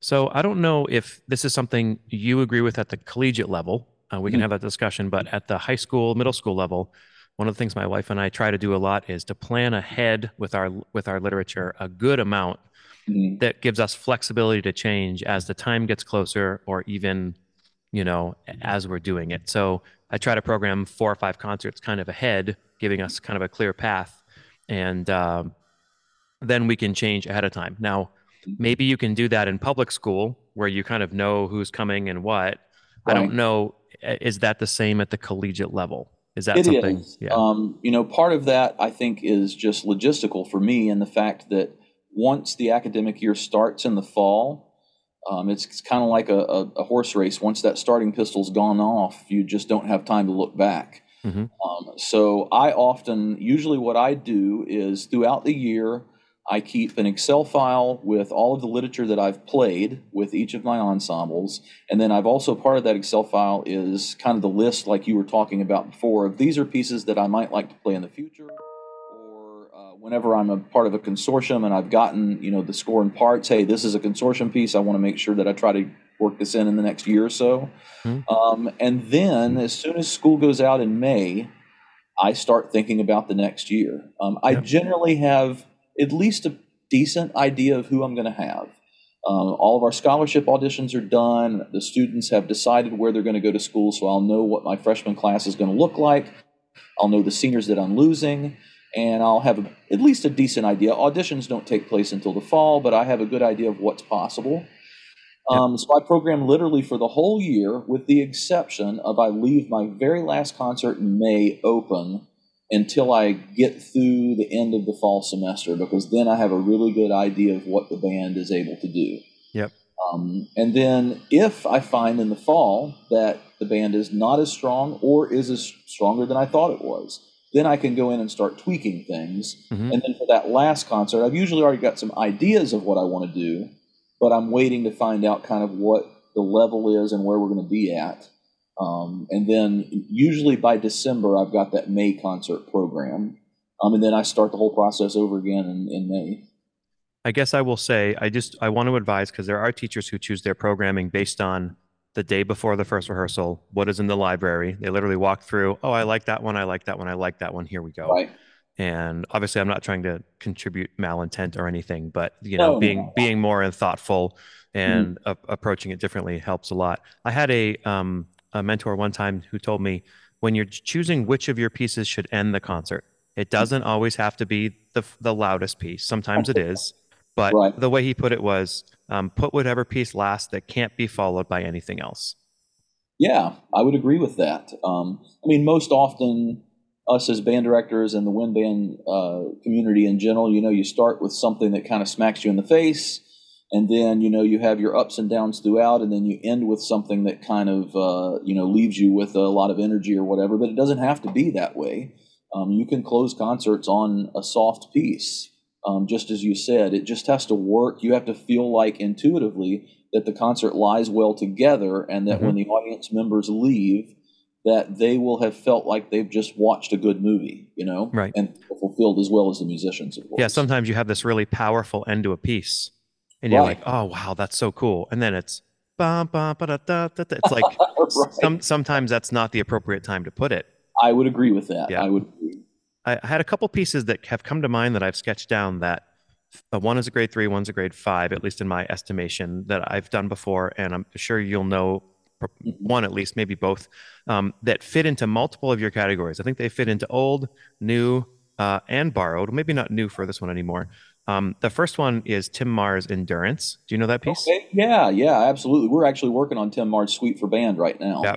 So I don't know if this is something you agree with at the collegiate level. Uh, we can mm-hmm. have that discussion, but at the high school, middle school level, one of the things my wife and I try to do a lot is to plan ahead with our with our literature a good amount mm-hmm. that gives us flexibility to change as the time gets closer, or even you know as we're doing it. So I try to program four or five concerts kind of ahead, giving us kind of a clear path and uh, then we can change ahead of time. Now, maybe you can do that in public school where you kind of know who's coming and what. Right. I don't know. Is that the same at the collegiate level? Is that it something? Is. Yeah. Um, you know, part of that I think is just logistical for me, and the fact that once the academic year starts in the fall, um, it's, it's kind of like a, a, a, horse race. Once that starting pistol's gone off, you just don't have time to look back. Mm-hmm. Um, so I often, usually, what I do is throughout the year, I keep an Excel file with all of the literature that I've played with each of my ensembles. And then I've also, part of that Excel file is kind of the list, like you were talking about before, of these are pieces that I might like to play in the future. Or uh, whenever I'm a part of a consortium and I've gotten, you know, the score and parts, hey, this is a consortium piece, I want to make sure that I try to work this in in the next year or so. Mm-hmm. Um, and then, as soon as school goes out in May, I start thinking about the next year. Um, I generally have at least a decent idea of who I'm going to have. Um, all of our scholarship auditions are done. The students have decided where they're going to go to school, so I'll know what my freshman class is going to look like. I'll know the seniors that I'm losing, and I'll have a, at least a decent idea. Auditions don't take place until the fall, but I have a good idea of what's possible. Um, so I program literally for the whole year, with the exception of I leave my very last concert in May open until I get through the end of the fall semester, because then I have a really good idea of what the band is able to do. Yep. Um, and then if I find in the fall that the band is not as strong or is as stronger than I thought it was, then I can go in and start tweaking things. Mhm. And then for that last concert, I've usually already got some ideas of what I want to do, but I'm waiting to find out kind of what the level is and where we're going to be at. Um, and then usually by December, I've got that May concert program. Um, and then I start the whole process over again in, in May. I guess I will say I just I want to advise because there are teachers who choose their programming based on the day before the first rehearsal, what is in the library. They literally walk through, oh, I like that one, I like that one, I like that one. Here we go. Right. And obviously, I'm not trying to contribute malintent or anything, but you know, No, no, being no. being more and thoughtful and a- approaching it differently helps a lot. I had a um a mentor one time who told me when you're choosing which of your pieces should end the concert, it doesn't always have to be the the loudest piece. Sometimes it is, but Right. the way he put it was um, put whatever piece last that can't be followed by anything else. Yeah, I would agree with that. Um, I mean, most often, us as band directors and the wind band uh, community in general, you know, you start with something that kind of smacks you in the face, and then you know you have your ups and downs throughout, and then you end with something that kind of uh, you know leaves you with a lot of energy or whatever. But it doesn't have to be that way. Um, you can close concerts on a soft piece, um, just as you said. It just has to work. You have to feel like intuitively that the concert lies well together and that when the audience members leave that they will have felt like they've just watched a good movie you know Right. and fulfilled as well as the musicians of course Yeah, sometimes you have this really powerful end to a piece, and you're like, "Oh wow, that's so cool," and then it's bum, bum, ba-da-da, da-da. it's like Right. some sometimes that's not the appropriate time to put it. i would agree with that Yeah. i would agree I had a couple pieces that have come to mind that I've sketched down that uh, one is a grade three, one's a grade five, at least in my estimation, that I've done before, and I'm sure you'll know. One at least, maybe both, um, that fit into multiple of your categories. I think they fit into old, new, uh, and borrowed. Maybe not new for this one anymore. Um, the first one is Tim Mahr's Endurance. Do you know that piece? okay yeah yeah absolutely we're actually working on tim Mahr's suite for band right now Yeah.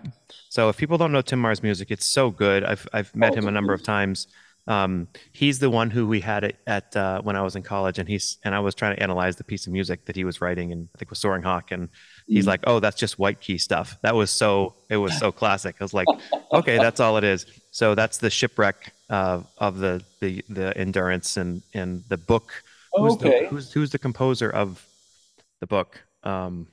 So if people don't know Tim Mahr's music, it's so good. I've I've met Oh, him a number of times. Um, he's the one who we had it at uh, when I was in college, and he's and I was trying to analyze the piece of music that he was writing, and I think was Soaring Hawk, and he's Mhm. like, "Oh, that's just white key stuff." That was so it was so classic. I was like, "Okay, that's all it is." So that's the shipwreck uh, of the the the endurance and and the book. Who's okay the, who's who's the composer of the book? Um,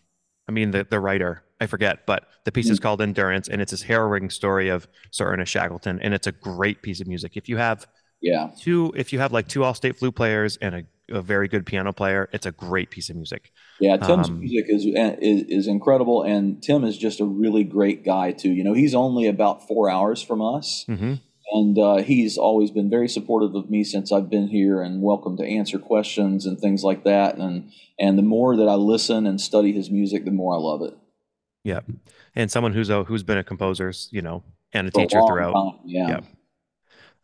I mean the the writer. I forget, but the piece is Mm. called Endurance, and it's this harrowing story of Sir Ernest Shackleton, and it's a great piece of music. If you have yeah two, if you have like two all-state flute players and a, a very good piano player, it's a great piece of music. yeah tim's Um, music is, is is incredible and tim is just a really great guy too you know he's only about four hours from us hmm and uh, he's always been very supportive of me since I've been here, and welcome to answer questions and things like that. And and the more that I listen and study his music, the more I love it. Yeah, and someone who's a, who's been a composer, you know, and a For a teacher long throughout. time, Yeah. Yeah.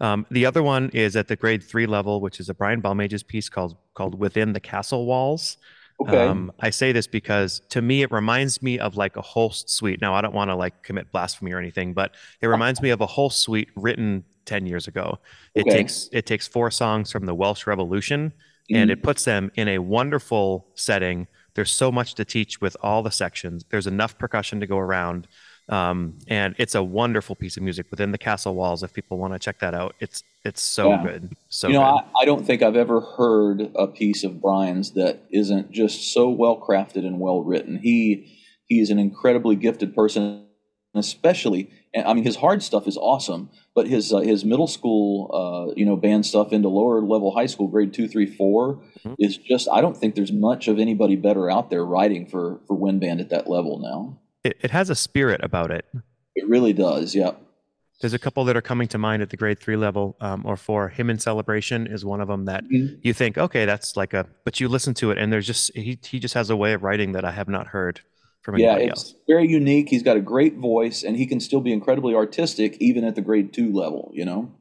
Um, the other one is at the grade three level, which is a Brian Balmages' piece called called "Within the Castle Walls." Okay. Um, I say this because to me it reminds me of like a whole suite. Now I don't want to like commit blasphemy or anything, but it reminds me of a whole suite written ten years ago. It Okay. takes it takes four songs from the Welsh Revolution and Mhm. it puts them in a wonderful setting. There's so much to teach with all the sections. There's enough percussion to go around. Um, and it's a wonderful piece of music within the castle walls. If people want to check that out, it's it's so Yeah. good. So you know. I, I don't think I've ever heard a piece of Brian's that isn't just so well crafted and well written. He he is an incredibly gifted person, especially. And I mean, his hard stuff is awesome, but his uh, his middle school, uh, you know, band stuff into lower level high school, grade two, three, four, Mhm. is just. I don't think there's much of anybody better out there writing for for wind band at that level now. It, it has a spirit about it. It really does. Yeah. There's a couple that are coming to mind at the grade three level um, or four. Him in celebration is one of them that Mhm. you think, okay, that's like a, but you listen to it and there's just he he just has a way of writing that I have not heard from anybody Yeah, it's else. very unique. He's got a great voice, and he can still be incredibly artistic even at the grade two level. You know.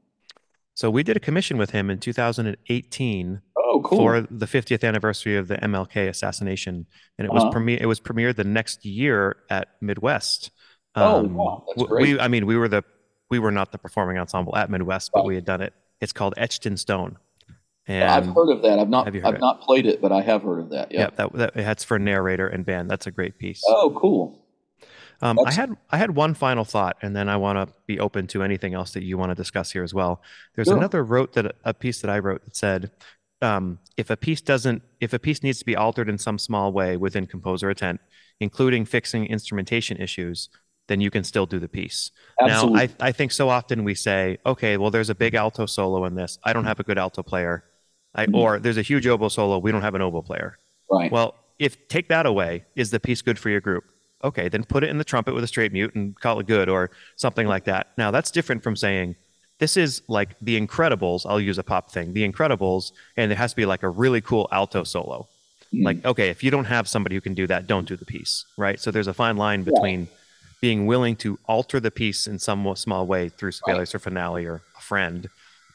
So we did a commission with him in 2018 Oh, cool. for the 50th anniversary of the MLK assassination, and it was Uh-huh. premiere. It was premiered the next year at Midwest. Oh, wow, that's w- We. I mean, we were the we were not the performing ensemble at Midwest, but Right. we had done it. It's called Etched in Stone, And I've heard of that. I've not Have you heard I've it? not played it, but I have heard of that. Yeah. yeah, that, that that's for narrator and band. That's a great piece. Oh, cool. Um, I had I had one final thought, and then I want to be open to anything else that you want to discuss here as well. There's Sure. another wrote that a piece that I wrote that said, um, if a piece doesn't, if a piece needs to be altered in some small way within composer intent, including fixing instrumentation issues, then you can still do the piece. Absolutely. Now, I I think so often we say, okay, well, there's a big alto solo in this. I don't have a good alto player, I, Mhm. or there's a huge oboe solo. We don't have an oboe player. right. Well, if take that away, is the piece good for your group? Okay, then put it in the trumpet with a straight mute and call it good or something like that. Now, that's different from saying this is like The Incredibles. I'll use a pop thing, The Incredibles, and it has to be like a really cool alto solo. Mhm. Like, okay, if you don't have somebody who can do that, don't do the piece, right? So there's a fine line between being willing to alter the piece in some small way through Sibelius or Finale or a friend.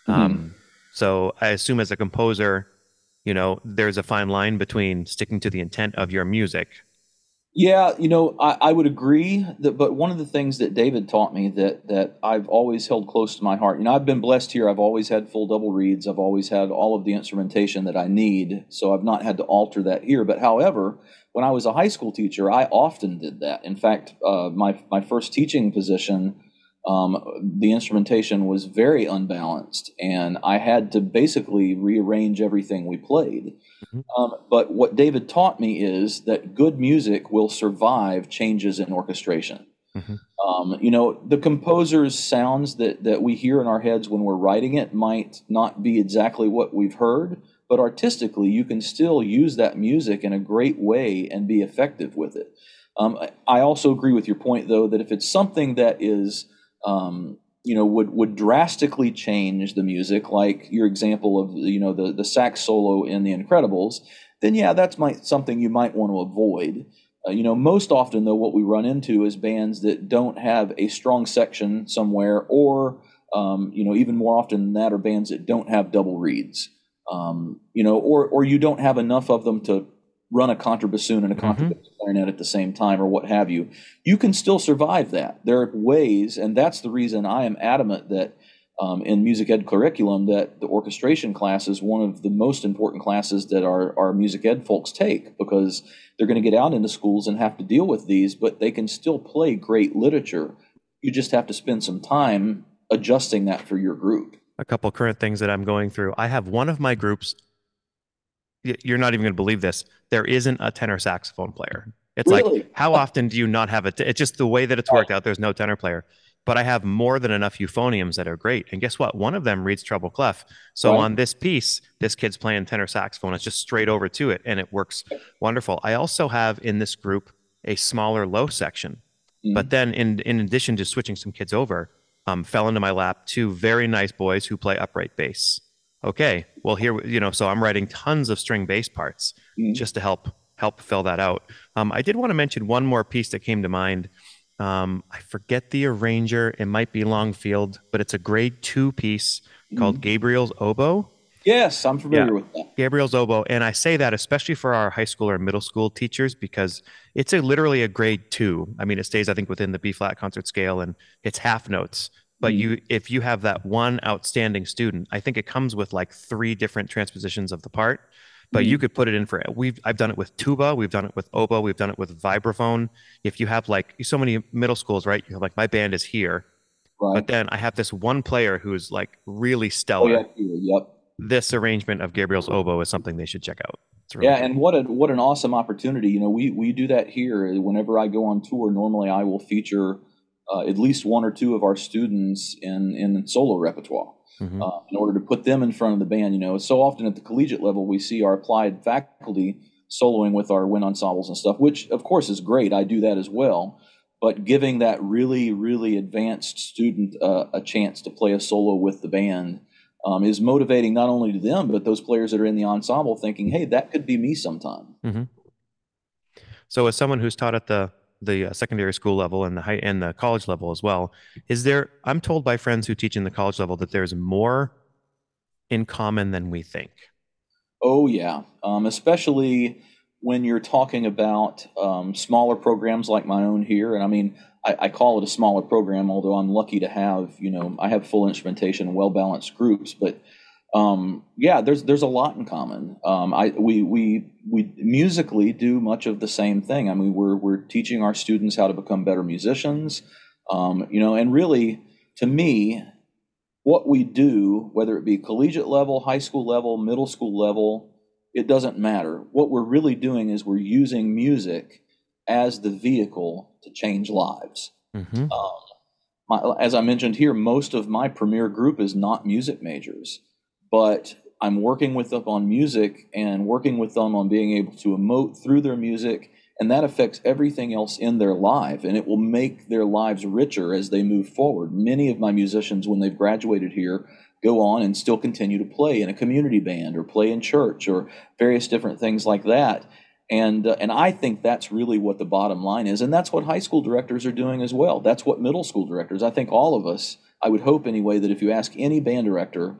Mm-hmm. Um, so I assume as a composer, you know, there's a fine line between sticking to the intent of your music. Yeah, you know, I, I would agree that, but one of the things that David taught me that that I've always held close to my heart. You know, I've been blessed here. I've always had full double reeds. I've always had all of the instrumentation that I need, so I've not had to alter that here. But however, when I was a high school teacher, I often did that. In fact, uh, my my first teaching position, um, the instrumentation was very unbalanced, and I had to basically rearrange everything we played. Um, but what David taught me is that good music will survive changes in orchestration. Mhm. Um, you know, the composer's sounds that, that we hear in our heads when we're writing it might not be exactly what we've heard, but artistically, you can still use that music in a great way and be effective with it. Um, I also agree with your point, though, that if it's something that is um, you know would would drastically change the music like your example of you know the the sax solo in the incredibles then yeah that's might something you might want to avoid. Uh, you know most often though what we run into is bands that don't have a strong section somewhere or um, you know even more often than that are bands that don't have double reeds. Um, you know or or you don't have enough of them to run a contrabassoon and a contrabass clarinet at the same time or what have you you can still survive that. There are ways, and that's the reason I am adamant that um, in music ed curriculum that the orchestration class is one of the most important classes that our, our music ed folks take because they're going to get out into schools and have to deal with these, but they can still play great literature. You just have to spend some time adjusting that for your group. A couple current things that I'm going through. I have one of my groups. You're not even going to believe this. There isn't a tenor saxophone player. It's Really? like, how often do you not have it? It's just the way that it's worked out. There's no tenor player. But I have more than enough euphoniums that are great. And guess what? One of them reads treble clef. So Right. on this piece, this kid's playing tenor saxophone. It's just straight over to it, and it works wonderful. I also have in this group a smaller low section. Mm-hmm. But then, in in addition to switching some kids over, um, fell into my lap two very nice boys who play upright bass. Okay, well here you know, so I'm writing tons of string bass parts Mhm. just to help help fill that out. Um, I did want to mention one more piece that came to mind. Um, I forget the arranger. It might be Longfield, but it's a grade two piece called Gabriel's Oboe. Yes, I'm familiar Yeah. with that. Gabriel's oboe, and I say that especially for our high school or middle school teachers because it's a literally a grade two. I mean, it stays I think within the B flat concert scale, and it's half notes. But Mhm. you, if you have that one outstanding student, I think it comes with like three different transpositions of the part. But you could put it in for we've I've done it with tuba, we've done it with oboe, we've done it with vibraphone. If you have like so many middle schools, right? You have like my band is here, Right. but then I have this one player who's like really stellar oh, yeah, yep. this arrangement of Gabriel's oboe is something they should check out. Really Yeah, cool. and what a what an awesome opportunity. You know, we we do that here. Whenever I go on tour, normally I will feature uh, at least one or two of our students in in solo repertoire Mhm. uh, in order to put them in front of the band. You know, so often at the collegiate level, we see our applied faculty soloing with our wind ensembles and stuff, which of course is great. I do that as well. But giving that really, really advanced student uh, a chance to play a solo with the band um, is motivating not only to them, but those players that are in the ensemble thinking, hey, that could be me sometime. So, as someone who's taught at the the uh, secondary school level and the high and the college level as well, is there? I'm told by friends who teach in the college level that there's more in common than we think. Oh, yeah. Um, especially when you're talking about um, smaller programs like my own here. And I mean, I, I call it a smaller program, although I'm lucky to have, you know, I have full instrumentation well balanced groups. But Um, yeah, there's there's a lot in common. Um, I we we we musically do much of the same thing. I mean, we're we're teaching our students how to become better musicians. Um, you know, and really, to me, what we do, whether it be collegiate level, high school level, middle school level, it doesn't matter. What we're really doing is we're using music as the vehicle to change lives. Mm-hmm. Um, my, as I mentioned here, most of my premier group is not music majors, but I'm working with them on music and working with them on being able to emote through their music, and that affects everything else in their life, and it will make their lives richer as they move forward. Many of my musicians, when they've graduated here, go on and still continue to play in a community band or play in church or various different things like that and uh, and I think that's really what the bottom line is, and that's what high school directors are doing as well. That's what middle school directors. I think all of us. I would hope anyway that if you ask any band director,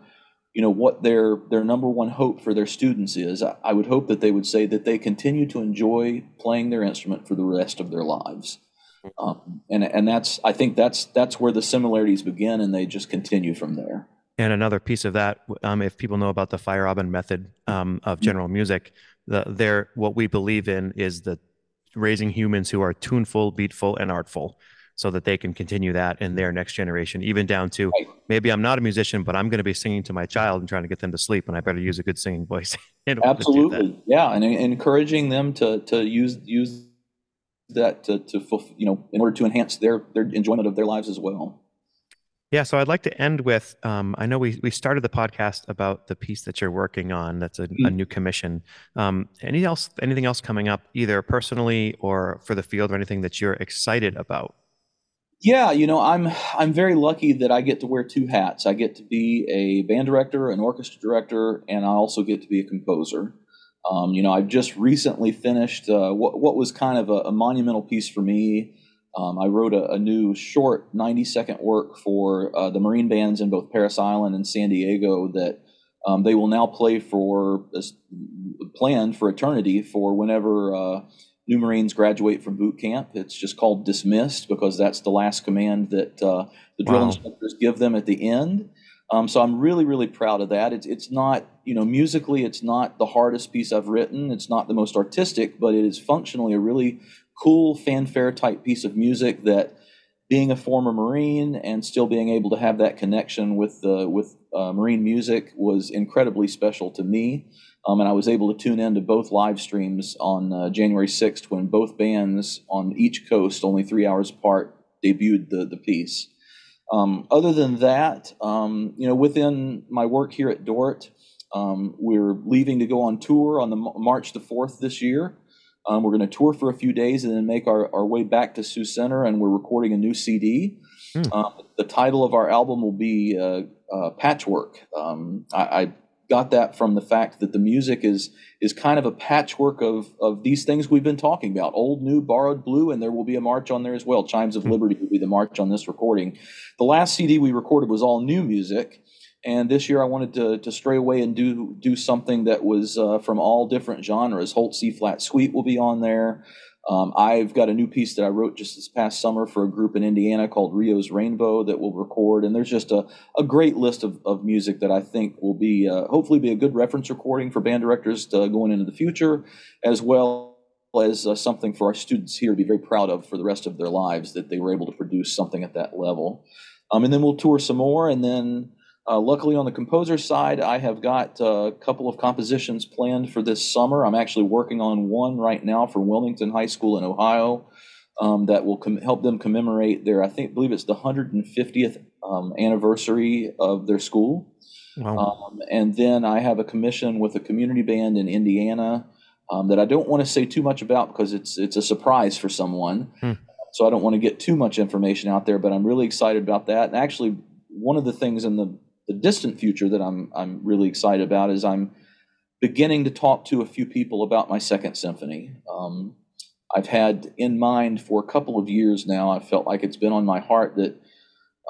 you know what their their number one hope for their students is, I, I would hope that they would say that they continue to enjoy playing their instrument for the rest of their lives. Um, and and that's I think that's that's where the similarities begin, and they just continue from there. And another piece of that, um, if people know about the Feierabend method um, of general music, the what we believe in is the raising humans who are tuneful, beatful, and artful, so that they can continue that in their next generation, even down to right. maybe I'm not a musician, but I'm going to be singing to my child and trying to get them to sleep, and I better use a good singing voice. Absolutely, yeah, and, encouraging them to to use use that to to you know in order to enhance their their enjoyment of their lives as well. Yeah, so I'd like to end with um, I know we, we started the podcast about the piece that you're working on. That's a, mm-hmm. a new commission. Um, any else, anything else coming up, either personally or for the field, or anything that you're excited about? Yeah, you know, I'm I'm very lucky that I get to wear two hats. I get to be a band director, an orchestra director, and I also get to be a composer. Um, you know, I've just recently finished uh, what what was kind of a, a monumental piece for me um, I wrote a, a, new short 90 second work for uh, the Marine bands in both Parris Island and San Diego that um, they will now play for, planned for eternity for whenever uh, new Marines graduate from boot camp. It's just called dismissed because that's the last command that uh, the drill wow. instructors give them at the end. Um, so I'm really, really proud of that. It's, it's not, you know, musically, it's not the hardest piece I've written. It's not the most artistic, but it is functionally a really cool fanfare type piece of music that being a former Marine and still being able to have that connection with uh, with uh, Marine music was incredibly special to me. Um, and I was able to tune in to both live streams on uh, January 6th when both bands on each coast, only three hours apart, debuted the, the piece. Um, other than that, um, you know, within my work here at Dordt, um, we're leaving to go on tour on the March the 4th this year. Um, we're going to tour for a few days and then make our, our way back to Sioux Center, and we're recording a new CD. Mm. Um, the title of our album will be uh, uh, Patchwork. Um, I, I, got that from the fact that the music is is kind of a patchwork of of these things we've been talking about: old, new, borrowed, blue, and there will be a march on there as well. Chimes of mm. Liberty will be the march on this recording. The last CD we recorded was all new music. And this year, I wanted to, to stray away and do do something that was uh, from all different genres. Holst C flat suite will be on there. Um, I've got a new piece that I wrote just this past summer for a group in Indiana called Rio's Rainbow that will record. And there's just a, a great list of, of music that I think will be uh, hopefully be a good reference recording for band directors to, going into the future, as well as uh, something for our students here to be very proud of for the rest of their lives that they were able to produce something at that level. Um, and then we'll tour some more, and then uh, luckily, on the composer side, I have got a couple of compositions planned for this summer. I'm actually working on one right now for Wilmington High School in Ohio um, that will com- help them commemorate their, I think, believe it's the 150th um, anniversary of their school. Wow. Um, and then I have a commission with a community band in Indiana um, that I don't want to say too much about because it's it's a surprise for someone. Hmm. So I don't want to get too much information out there, but I'm really excited about that. And actually, one of the things in the the distant future that I'm I'm really excited about is I'm beginning to talk to a few people about my second symphony. Um, I've had in mind for a couple of years now. I felt like it's been on my heart that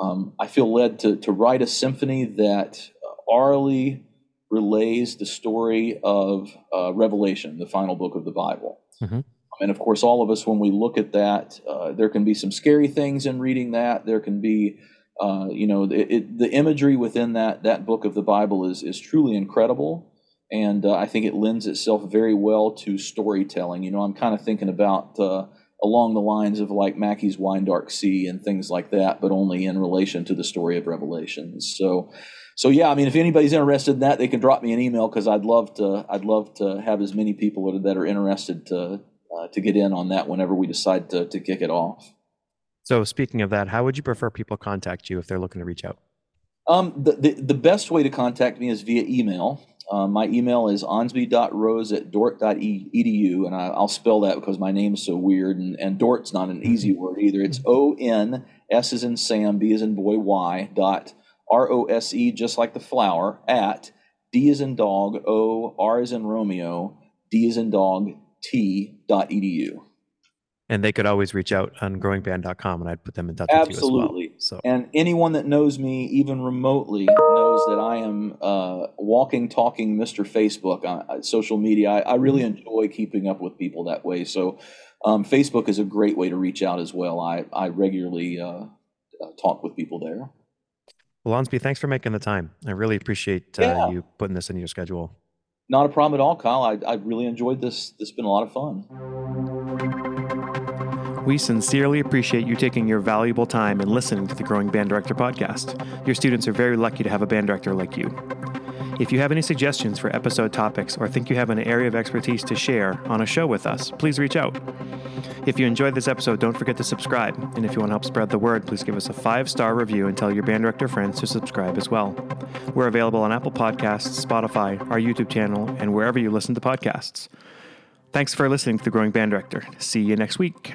um, I feel led to to write a symphony that orally relays the story of uh, Revelation, the final book of the Bible. Mm-hmm. And of course, all of us, when we look at that, uh, there can be some scary things in reading that. There can be uh, you know, it, it, the imagery within that that book of the Bible is is truly incredible, and uh, I think it lends itself very well to storytelling. You know, I'm kind of thinking about uh, along the lines of like Mackey's Wine Dark Sea and things like that, but only in relation to the story of Revelations. So, so yeah, I mean, if anybody's interested in that, they can drop me an email because I'd love to. I'd love to have as many people that are, that are interested to uh, to get in on that whenever we decide to to kick it off. So, speaking of that, how would you prefer people contact you if they're looking to reach out? Um, the, the, the best way to contact me is via email. Uh, my email is onsby.rose at dordt.edu, and I, will spell that because my name is so weird, and, and Dordt's not an easy word either. It's O N S is in Sam, B is in boy, Y dot R O S E, just like the flower, at D is in dog, O, R is in Romeo, D is in dog, T dot edu and they could always reach out on growingband.com and I'd put them in touch Absolutely. with you as well. So and anyone that knows me even remotely knows that I am uh, walking, talking Mr. Facebook on uh, social media. I, I, really mm-hmm. enjoy keeping up with people that way. So um, Facebook is a great way to reach out as well. I, I regularly uh, uh talk with people there. Well, Onsby, thanks for making the time. I really appreciate uh, yeah. you putting this in your schedule. Not a problem at all, Kyle. I, I really enjoyed this. This has been a lot of fun. We sincerely appreciate you taking your valuable time and listening to the Growing Band Director podcast. Your students are very lucky to have a band director like you. If you have any suggestions for episode topics or think you have an area of expertise to share on a show with us, please reach out. If you enjoyed this episode, don't forget to subscribe. And if you want to help spread the word, please give us a five star review and tell your band director friends to subscribe as well. We're available on Apple Podcasts, Spotify, our YouTube channel, and wherever you listen to podcasts. Thanks for listening to The Growing Band Director. See you next week.